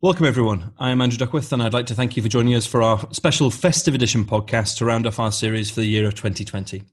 Welcome, everyone. I'm Andrew Duckworth, and I'd like to thank you for joining us for our special festive edition podcast to round off our series for the year of 2020.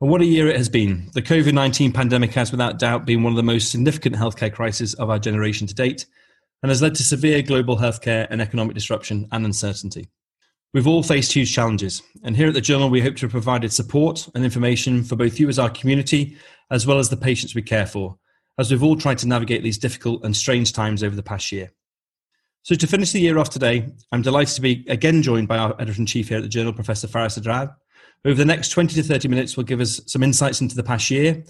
And what a year it has been. The COVID 19 pandemic has, without doubt, been one of the most significant healthcare crises of our generation to date and has led to severe global healthcare and economic disruption and uncertainty. We've all faced huge challenges, and here at the Journal, we hope to have provided support and information for both you as our community, as well as the patients we care for, as we've all tried to navigate these difficult and strange times over the past year. So, to finish the year off today, I'm delighted to be again joined by our editor in chief here at the Journal, Professor Fares Haddad. Over the next 20 to 30 minutes, will give us some insights into the past year,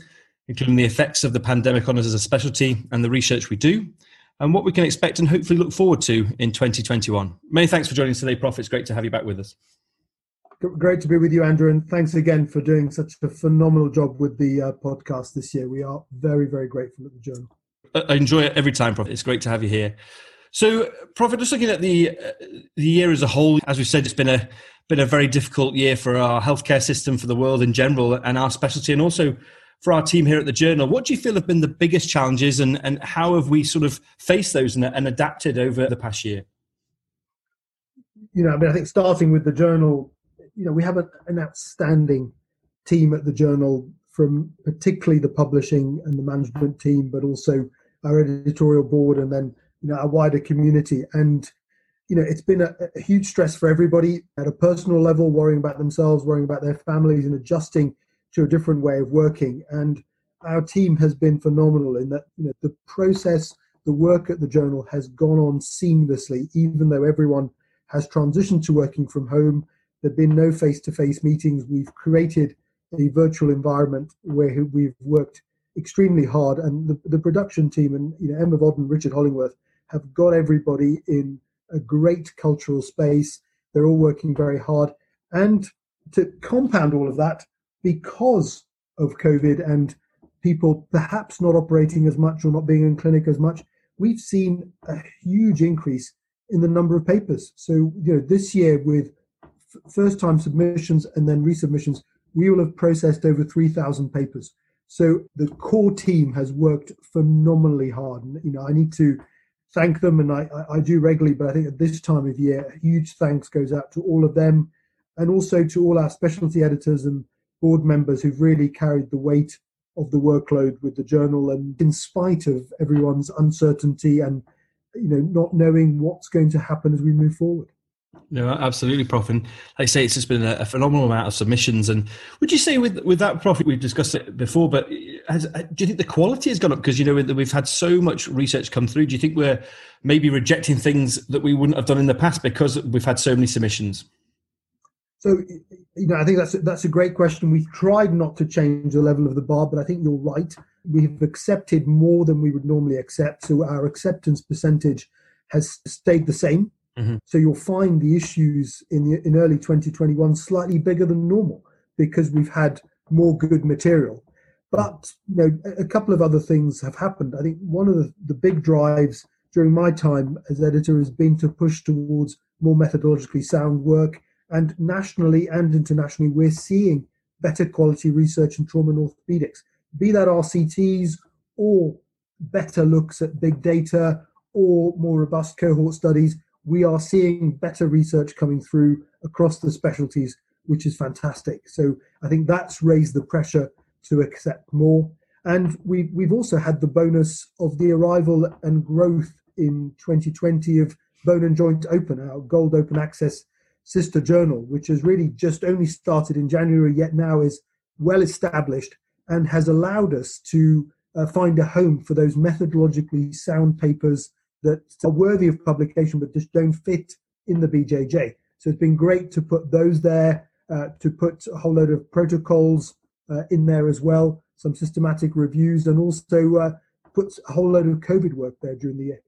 including the effects of the pandemic on us as a specialty and the research we do, and what we can expect and hopefully look forward to in 2021. Many thanks for joining us today, Prof. It's great to have you back with us. Great to be with you, Andrew, and thanks again for doing such a phenomenal job with the uh, podcast this year. We are very, very grateful at the Journal. I enjoy it every time, Prof. It's great to have you here. So, Prophet, just looking at the uh, the year as a whole, as we said, it's been a been a very difficult year for our healthcare system, for the world in general, and our specialty, and also for our team here at the Journal. What do you feel have been the biggest challenges, and, and how have we sort of faced those and, and adapted over the past year? You know, I mean, I think starting with the Journal, you know, we have a, an outstanding team at the Journal, from particularly the publishing and the management team, but also our editorial board, and then you know, a wider community. And, you know, it's been a, a huge stress for everybody at a personal level, worrying about themselves, worrying about their families, and adjusting to a different way of working. And our team has been phenomenal in that, you know, the process, the work at the journal has gone on seamlessly, even though everyone has transitioned to working from home. There have been no face to face meetings. We've created a virtual environment where we've worked extremely hard, and the, the production team and you know Emma Vodden, Richard Hollingworth have got everybody in a great cultural space. They're all working very hard. And to compound all of that, because of COVID and people perhaps not operating as much or not being in clinic as much, we've seen a huge increase in the number of papers. So, you know, this year with f- first time submissions and then resubmissions, we will have processed over 3,000 papers. So the core team has worked phenomenally hard. And, you know, I need to thank them, and I, I, do regularly. But I think at this time of year, a huge thanks goes out to all of them, and also to all our specialty editors and board members who've really carried the weight of the workload with the journal. And in spite of everyone's uncertainty and you know not knowing what's going to happen as we move forward. No, absolutely, Prof. And like I say, it's just been a, phenomenal amount of submissions. And would you say with with that, Prof, we've discussed it before, but has, do you think the quality has gone up because you know we've had so much research come through? Do you think we're maybe rejecting things that we wouldn't have done in the past because we've had so many submissions? So, you know, I think that's a, that's a great question. We've tried not to change the level of the bar, but I think you're right. We've accepted more than we would normally accept, so our acceptance percentage has stayed the same Mm-hmm. So you'll find the issues in the, in early 2021 slightly bigger than normal because we've had more good material. But you know, a couple of other things have happened. I think one of the, the big drives during my time as editor has been to push towards more methodologically sound work. And nationally and internationally, we're seeing better quality research in trauma and orthopedics, be that RCTs or better looks at big data or more robust cohort studies we are seeing better research coming through across the specialties, which is fantastic. So I think that's raised the pressure to accept more. And we, we've also had the bonus of the arrival and growth in 2020 of Bone and Joint Open, our gold open access sister journal, which has really just only started in January, yet now is well established and has allowed us to uh, find a home for those methodologically sound papers that are worthy of publication but just don't fit in the BJJ. So it's been great to put those there, uh, to put a whole load of protocols uh, in there as well, some systematic reviews, and also uh, put a whole load of COVID work there during the year.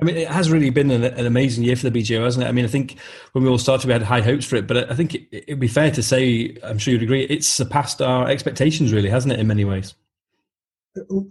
I mean, it has really been an, an, amazing year for the BJO, hasn't it? I mean, I think when we all started, we had high hopes for it, but I think it, would be fair to say, I'm sure you'd agree, it's surpassed our expectations, really, hasn't it, in many ways?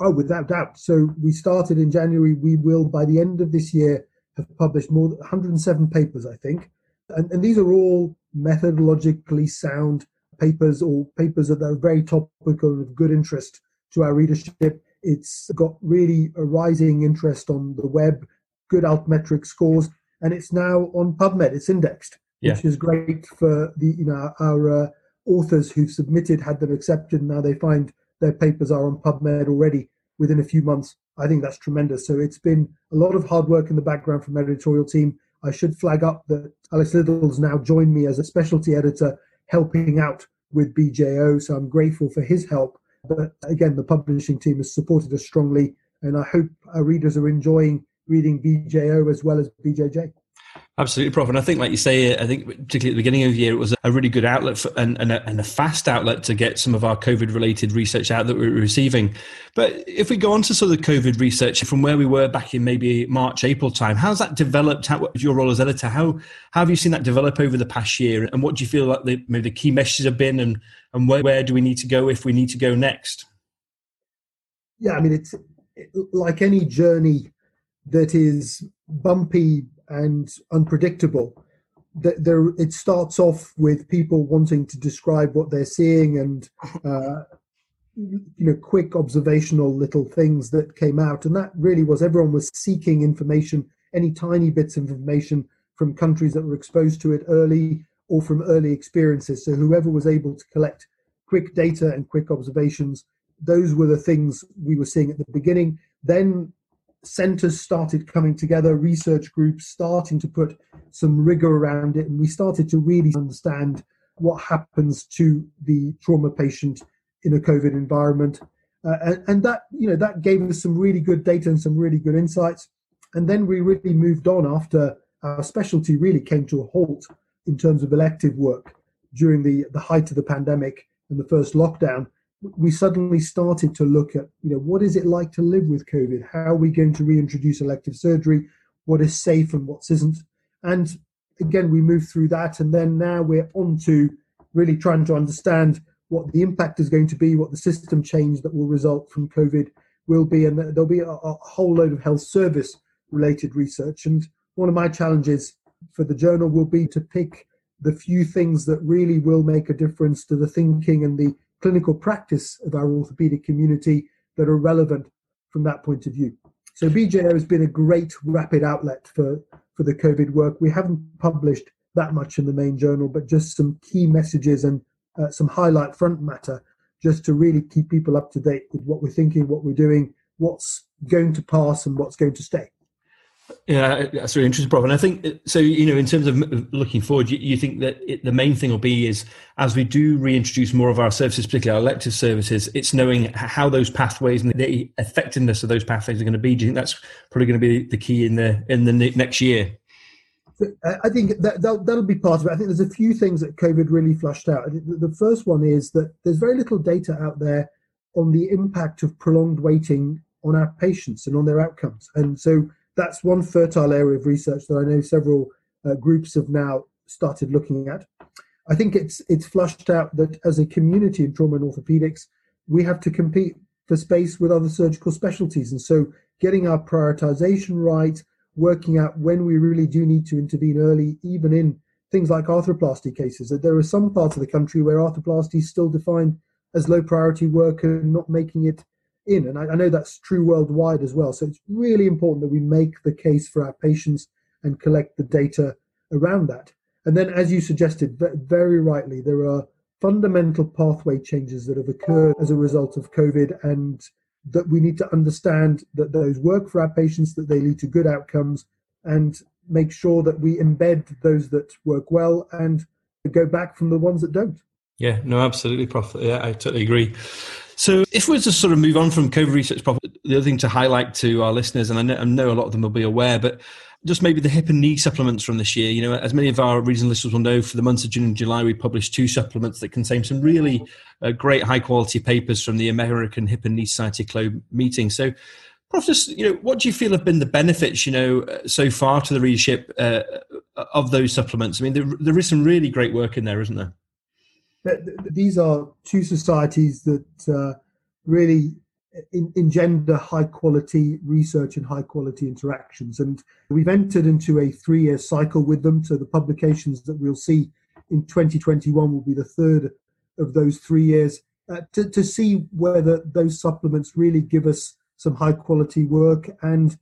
Oh, without doubt. So we started in January. We will, by the end of this year, have published more than 107 papers, I think. And, and these are all methodologically sound papers or papers that are very topical and of good interest to our readership. It's got really a rising interest on the web. good altmetric scores, and it's now on PubMed. It's indexed, Yeah. which is great for the you know our uh, authors who've submitted, had them accepted. Now they find their papers are on PubMed already within a few months. I think that's tremendous. So it's been a lot of hard work in the background from editorial team. I should flag up that Alex Liddle's now joined me as a specialty editor, helping out with BJO. So I'm grateful for his help. But again, the publishing team has supported us strongly, and I hope our readers are enjoying reading BJO as well as BJJ. Absolutely, Prof. And I think, like you say, I think particularly at the beginning of the year, it was a really good outlet for, and, and, a, and a fast outlet to get some of our COVID related research out that we were receiving. But if we go on to sort of COVID research from where we were back in maybe March, April time, how's that developed? How, your role as editor, how, how have you seen that develop over the past year? And what do you feel like the, maybe the key messages have been and, and where, where do we need to go if we need to go next? Yeah, I mean, it's like any journey that is bumpy and unpredictable. There, it starts off with people wanting to describe what they're seeing and uh, you know quick observational little things that came out, and that really was everyone was seeking information, any tiny bits of information from countries that were exposed to it early or from early experiences. So whoever was able to collect quick data and quick observations, those were the things we were seeing at the beginning. Then centers started coming together, research groups starting to put some rigor around it, and we started to really understand what happens to the trauma patient in a COVID environment. Uh, and, and, that, you know, that gave us some really good data and some really good insights. And then we really moved on after our specialty really came to a halt in terms of elective work during the, the height of the pandemic and the first lockdown we suddenly started to look at, you know, what is it like to live with COVID? How are we going to reintroduce elective surgery? What is safe and what isn't? And again, we moved through that, and then now we're on to really trying to understand what the impact is going to be, what the system change that will result from COVID will be, and there'll be a, a whole load of health service related research. And one of my challenges for the journal will be to pick the few things that really will make a difference to the thinking and the clinical practice of our orthopedic community that are relevant from that point of view. So BJO has been a great rapid outlet for, for the COVID work. We haven't published that much in the main journal, but just some key messages and uh, some highlight front matter just to really keep people up to date with what we're thinking, what we're doing, what's going to pass and what's going to stay. Yeah, that's really interesting, Prof. And I think so. You know, in terms of looking forward, you, you think that it, the main thing will be is as we do reintroduce more of our services, particularly our elective services, it's knowing how those pathways and the effectiveness of those pathways are going to be. Do you think that's probably going to be the key in the in the next year? I think that that'll, that'll be part of it. I think there's a few things that COVID really flushed out. The first one is that there's very little data out there on the impact of prolonged waiting on our patients and on their outcomes, and so that's one fertile area of research that I know several uh, groups have now started looking at. I think it's it's flushed out that as a community in trauma and orthopedics, we have to compete for space with other surgical specialties, and so getting our prioritization right, working out when we really do need to intervene early, even in things like arthroplasty cases. That there are some parts of the country where arthroplasty is still defined as low priority work and not making it in. And I, I know that's true worldwide as well. So it's really important that we make the case for our patients and collect the data around that. And then, as you suggested very rightly, there are fundamental pathway changes that have occurred as a result of COVID, and that we need to understand that those work for our patients, that they lead to good outcomes, and make sure that we embed those that work well and go back from the ones that don't. Yeah, no, absolutely, Prof. Yeah, I totally agree. So, if we were to sort of move on from COVID research, Prof, the other thing to highlight to our listeners, and I know, I know, a lot of them will be aware, but just maybe the hip and knee supplements from this year. You know, as many of our regional listeners will know, for the months of June and July, we published two supplements that contain some really uh, great high quality papers from the American Hip and Knee Society Globe meeting. So, Prof, just you know, what do you feel have been the benefits, you know, uh, so far to the readership uh, of those supplements? I mean, there, there is some really great work in there, isn't there? These are two societies that uh, really engender high quality research and high quality interactions. And we've entered into a three year cycle with them. So the publications that we'll see in 2021 will be the third of those three years uh, to, to see whether those supplements really give us some high quality work and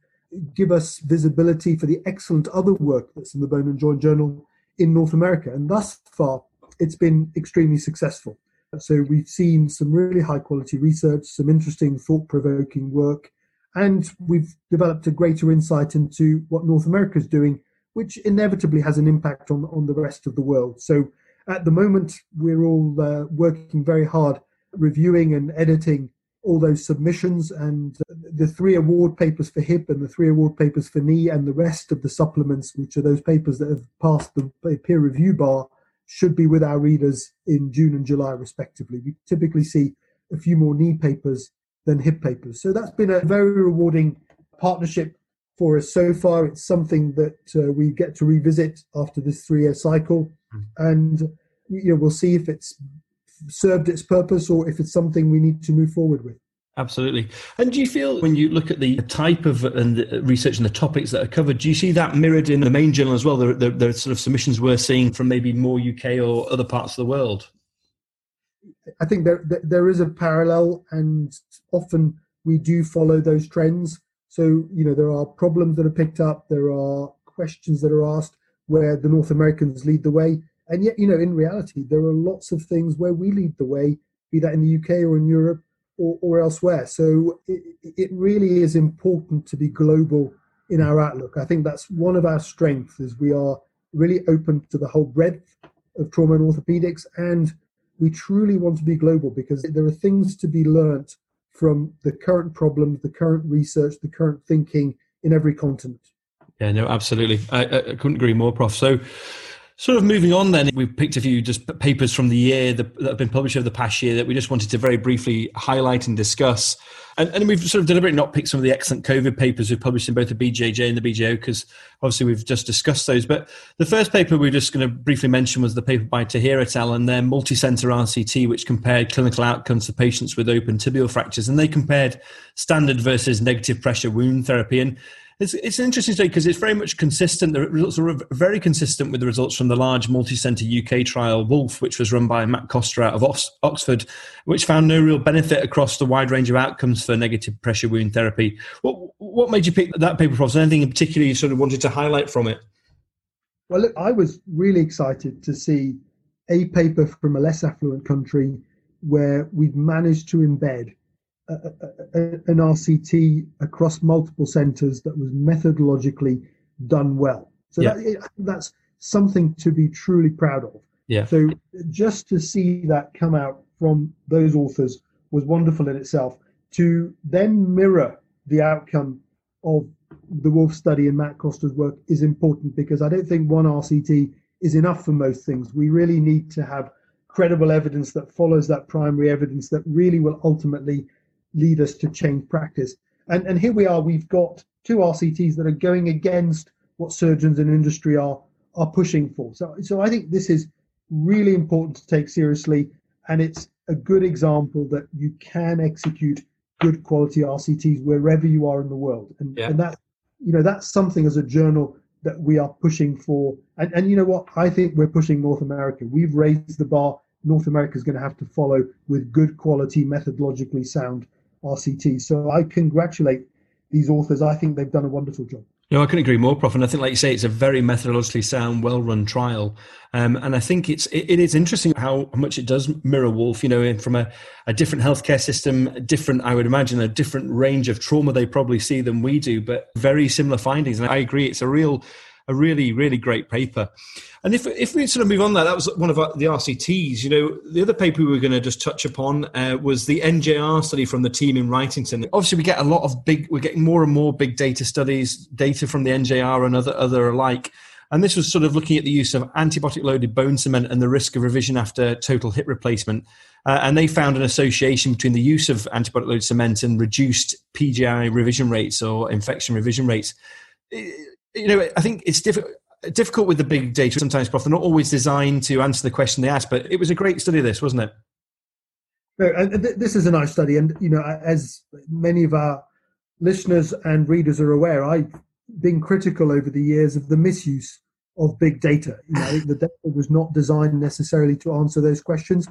give us visibility for the excellent other work that's in the Bone and Joint Journal in North America. And thus far, it's been extremely successful. So we've seen some really high quality research, some interesting thought provoking work, and we've developed a greater insight into what North America is doing, which inevitably has an impact on, on the rest of the world. So at the moment, we're all uh, working very hard reviewing and editing all those submissions and the three award papers for hip and the three award papers for knee and the rest of the supplements which are those papers that have passed the peer review bar should be with our readers in june and july respectively we typically see a few more knee papers than hip papers so that's been a very rewarding partnership for us so far it's something that uh, we get to revisit after this three year cycle mm. and you know we'll see if it's served its purpose or if it's something we need to move forward with. Absolutely. And do you feel when you look at the type of uh, and the uh, research and the topics that are covered, do you see that mirrored in the main journal as well? The, the, the sort of submissions we're seeing from maybe more UK or other parts of the world? I think there, there is a parallel, and often we do follow those trends. So, you know, there are problems that are picked up, there are questions that are asked where the North Americans lead the way. And yet, you know, in reality, there are lots of things where we lead the way, be that in the UK or in Europe or, or elsewhere. So it, it really is important to be global in our outlook. I think that's one of our strengths is we are really open to the whole breadth of trauma and orthopedics and we truly want to be global because there are things to be learnt from the current problems, the current research, the current thinking in every continent. Yeah, no, absolutely. I, I couldn't agree more, Prof. So, Sort of moving on, then we've picked a few just papers from the year that, have been published over the past year that we just wanted to very briefly highlight and discuss. And, and we've sort of deliberately not picked some of the excellent COVID papers we've published in both the BJJ and the BJO because obviously we've just discussed those. But the first paper we are just going to briefly mention was the paper by Tahir et al. and their multi-center RCT, which compared clinical outcomes for patients with open tibial fractures, and they compared standard versus negative pressure wound therapy. And it's, it's an interesting study because it's very much consistent. The results are very consistent with the results from the large multi-center UK trial WOLLF, which was run by Matt Costa out of Oxford, which found no real benefit across the wide range of outcomes for negative pressure wound therapy. What what made you pick that paper, Prof? Anything in particular you sort of wanted to highlight from it? Well, look, I was really excited to see a paper from a less affluent country where we've managed to embed a, a, an RCT across multiple centres that was methodologically done well. So yeah. that, that's something to be truly proud of. Yeah. So just to see that come out from those authors was wonderful in itself. To then mirror the outcome of the WOLLF study and Matt Costa's work is important because I don't think one RCT is enough for most things. We really need to have credible evidence that follows that primary evidence that really will ultimately lead us to change practice. And, and here we are, we've got two RCTs that are going against what surgeons and industry are are pushing for. So, so I think this is really important to take seriously, and it's a good example that you can execute good quality RCTs wherever you are in the world, and, yeah. and that you know that's something as a journal that we are pushing for. And, and you know what? I think we're pushing North America. We've raised the bar. North America is going to have to follow with good quality, methodologically sound RCT. So I congratulate these authors. I think they've done a wonderful job. No, I couldn't agree more, Prof. And I think, like you say, it's a very methodologically sound, well-run trial. Um, and I think it's it, it is interesting how much it does mirror WOLLF. You know, from a, a different healthcare system, different, I would imagine, a different range of trauma they probably see than we do, but very similar findings. And I agree, it's a real a really, really great paper. And if, if we sort of move on there, that was one of the RCTs. You know, the other paper we were going to just touch upon uh, was the NJR study from the team in Wrightington. Obviously, we get a lot of big, we're getting more and more big data studies, data from the NJR and other, other alike. And this was sort of looking at the use of antibiotic loaded bone cement and the risk of revision after total hip replacement. Uh, and they found an association between the use of antibiotic loaded cement and reduced PJI revision rates or infection revision rates you know, I think it's difficult difficult with the big data sometimes, Prof. They're not always designed to answer the question they ask, but it was a great study, this, wasn't it? No, this is a nice study. And, you know, as many of our listeners and readers are aware, I've been critical over the years of the misuse of big data. You know, the data was not designed necessarily to answer those questions.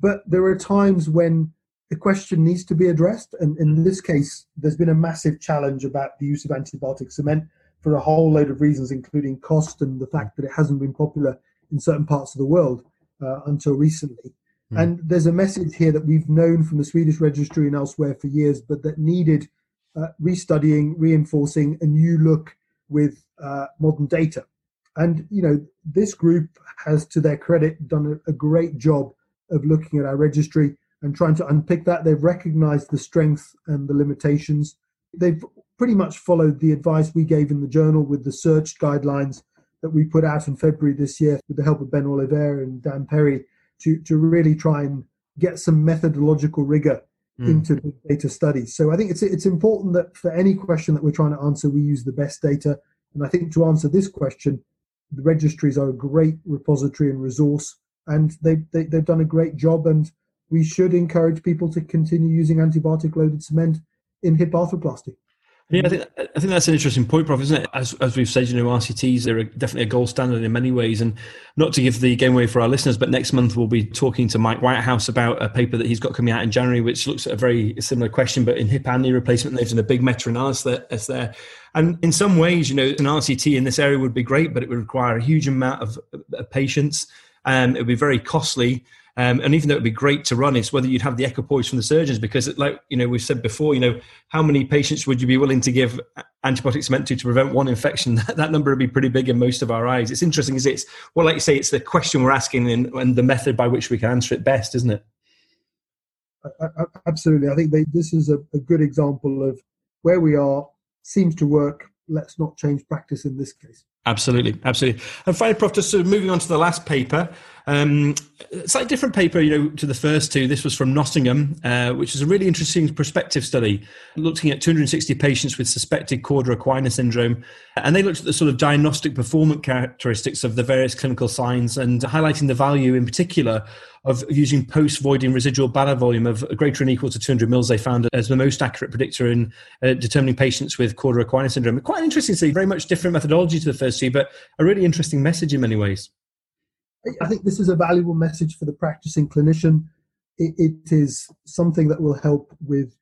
But there are times when the question needs to be addressed. And in this case, there's been a massive challenge about the use of antibiotic cement for a whole load of reasons, including cost and the fact that it hasn't been popular in certain parts of the world uh, until recently. Mm. And there's a message here that we've known from the Swedish registry and elsewhere for years, but that needed uh, restudying, reinforcing a new look with uh, modern data. And you know, this group has, to their credit, done a, a great job of looking at our registry and trying to unpick that. They've recognized the strengths and the limitations. They've pretty much followed the advice we gave in the journal with the search guidelines that we put out in February this year with the help of Ben Ollivere and Dan Perry to, to really try and get some methodological rigor mm. into the data studies. So I think it's it's important that for any question that we're trying to answer, we use the best data. And I think to answer this question, the registries are a great repository and resource, and they, they they've done a great job. And we should encourage people to continue using antibiotic loaded cement in hip arthroplasty. Yeah, I think, I think that's an interesting point, Prof, isn't it? As, as we've said, you know, RCTs are definitely a gold standard in many ways. And not to give the game away for our listeners, but next month we'll be talking to Mike Whitehouse about a paper that he's got coming out in January, which looks at a very similar question, but in hip and knee replacement. They've done a big meta analysis there. And in some ways, you know, an RCT in this area would be great, but it would require a huge amount of, of patience. Um, it would be very costly. Um, and even though it'd be great to run, it's whether you'd have the equipoise from the surgeons because, like you know, we've said before, you know, how many patients would you be willing to give antibiotic cement to to prevent one infection? That, that number would be pretty big in most of our eyes. It's interesting, is it's well, like you say, it's the question we're asking and, and the method by which we can answer it best, isn't it? Absolutely, I think they, this is a, a good example of where we are seems to work. Let's not change practice in this case. Absolutely, absolutely. And finally, Prof, just sort of moving on to the last paper, um, slightly different paper, you know, to the first two. This was from Nottingham, uh, which is a really interesting prospective study looking at 260 patients with suspected cauda equina syndrome, and they looked at the sort of diagnostic performance characteristics of the various clinical signs and highlighting the value, in particular, of using post-voiding residual bladder volume of greater than equal to 200 mils. They found as the most accurate predictor in uh, determining patients with cauda equina syndrome. Quite an interesting see, very much different methodology to the first two, but a really interesting message in many ways. I think this is a valuable message for the practicing clinician. it, it is something that will help with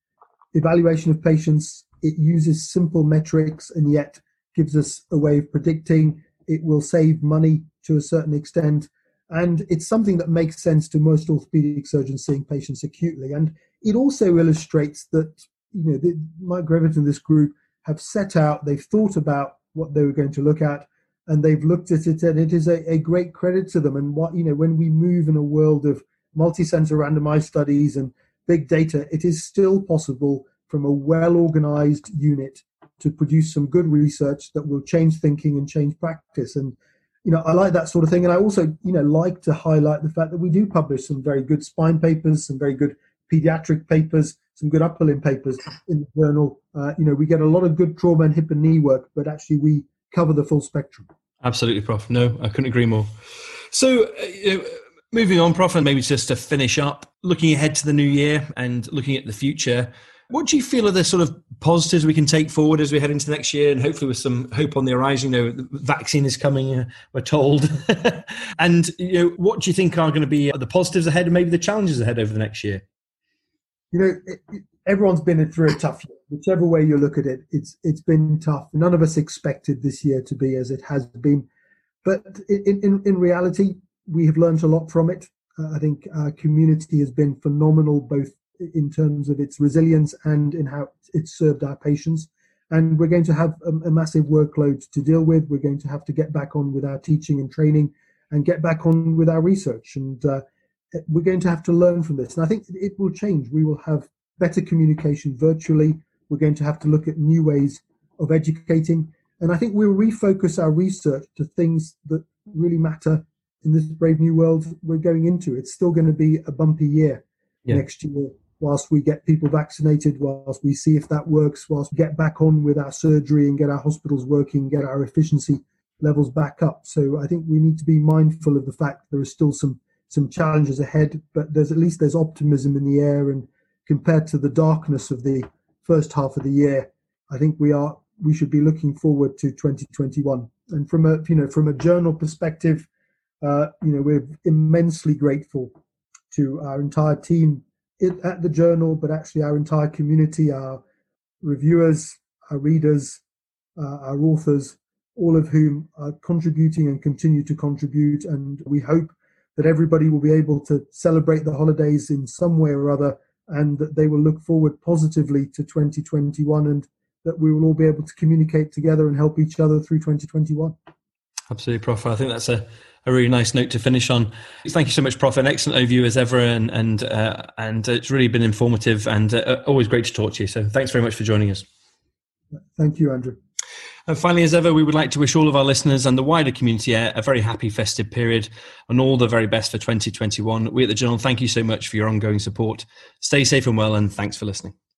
evaluation of patients. It uses simple metrics and yet gives us a way of predicting. It will save money to a certain extent. And it's something that makes sense to most orthopedic surgeons seeing patients acutely. And it also illustrates that, you know, the, Mike Grevitt and this group have set out, they've thought about what they were going to look at, and they've looked at it, and it is a, a great credit to them. And what you know, when we move in a world of multi-center randomized studies and big data, it is still possible from a well-organized unit to produce some good research that will change thinking and change practice. And you know, I like that sort of thing. And I also, you know, like to highlight the fact that we do publish some very good spine papers, some very good pediatric papers, some good upper limb papers in the journal. Uh, you know, we get a lot of good trauma and hip and knee work, but actually we cover the full spectrum. Absolutely, Prof. No, I couldn't agree more. So, uh, moving on, Prof, and maybe just to finish up, looking ahead to the new year and looking at the future, what do you feel are the sort of positives we can take forward as we head into next year and hopefully with some hope on the horizon? You know, the vaccine is coming, uh, we're told. and, you know, what do you think are going to be the positives ahead and maybe the challenges ahead over the next year? You know, it, everyone's been through a tough year. Whichever way you look at it, it's it's been tough. None of us expected this year to be as it has been, but in in, in reality, we have learned a lot from it. Uh, I think our community has been phenomenal, both in terms of its resilience and in how it's served our patients. And we're going to have a, a massive workload to deal with. We're going to have to get back on with our teaching and training, and get back on with our research. And uh, we're going to have to learn from this. And I think it will change. We will have better communication virtually. We're going to have to look at new ways of educating. And I think we'll refocus our research to things that really matter in this brave new world we're going into. It's still going to be a bumpy year yeah. next year whilst we get people vaccinated, whilst we see if that works, whilst we get back on with our surgery and get our hospitals working, get our efficiency levels back up. So I think we need to be mindful of the fact there are still some some challenges ahead, but there's at least there's optimism in the air and compared to the darkness of the first half of the year, I think we are we should be looking forward to 2021. And from a you know from a journal perspective, uh, you know we're immensely grateful to our entire team at the journal, but actually our entire community, our reviewers, our readers, uh, our authors, all of whom are contributing and continue to contribute. And we hope that everybody will be able to celebrate the holidays in some way or other and that they will look forward positively to 2021 and that we will all be able to communicate together and help each other through 2021. Absolutely, Prof. I think that's a, a really nice note to finish on. Thank you so much, Prof. An excellent overview as ever, and and uh, and it's really been informative and uh, always great to talk to you. So thanks very much for joining us. Thank you, Andrew. And finally, as ever, we would like to wish all of our listeners and the wider community a, very happy festive period and all the very best for 2021. We at the Journal thank you so much for your ongoing support. Stay safe and well, and thanks for listening.